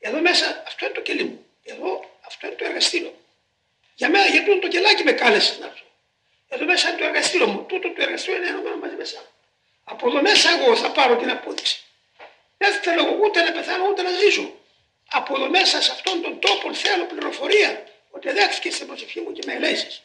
Εδώ μέσα αυτό είναι το κελί μου. Εδώ αυτό είναι το εργαστήριο. Για μένα γιατί το κελάκι με κάλεσε να έρθω. Εδώ μέσα είναι το εργαστήριο μου. Τούτο το εργαστήριο είναι ενωμένο μαζί μέσα. Από εδώ μέσα εγώ θα πάρω την απόδειξη. Δεν θέλω ούτε να πεθάνω ούτε να ζήσω. Από εδώ μέσα σε αυτόν τον τόπο θέλω πληροφορία ότι δέχτηκε την προσευχή μου και με ελέγχει.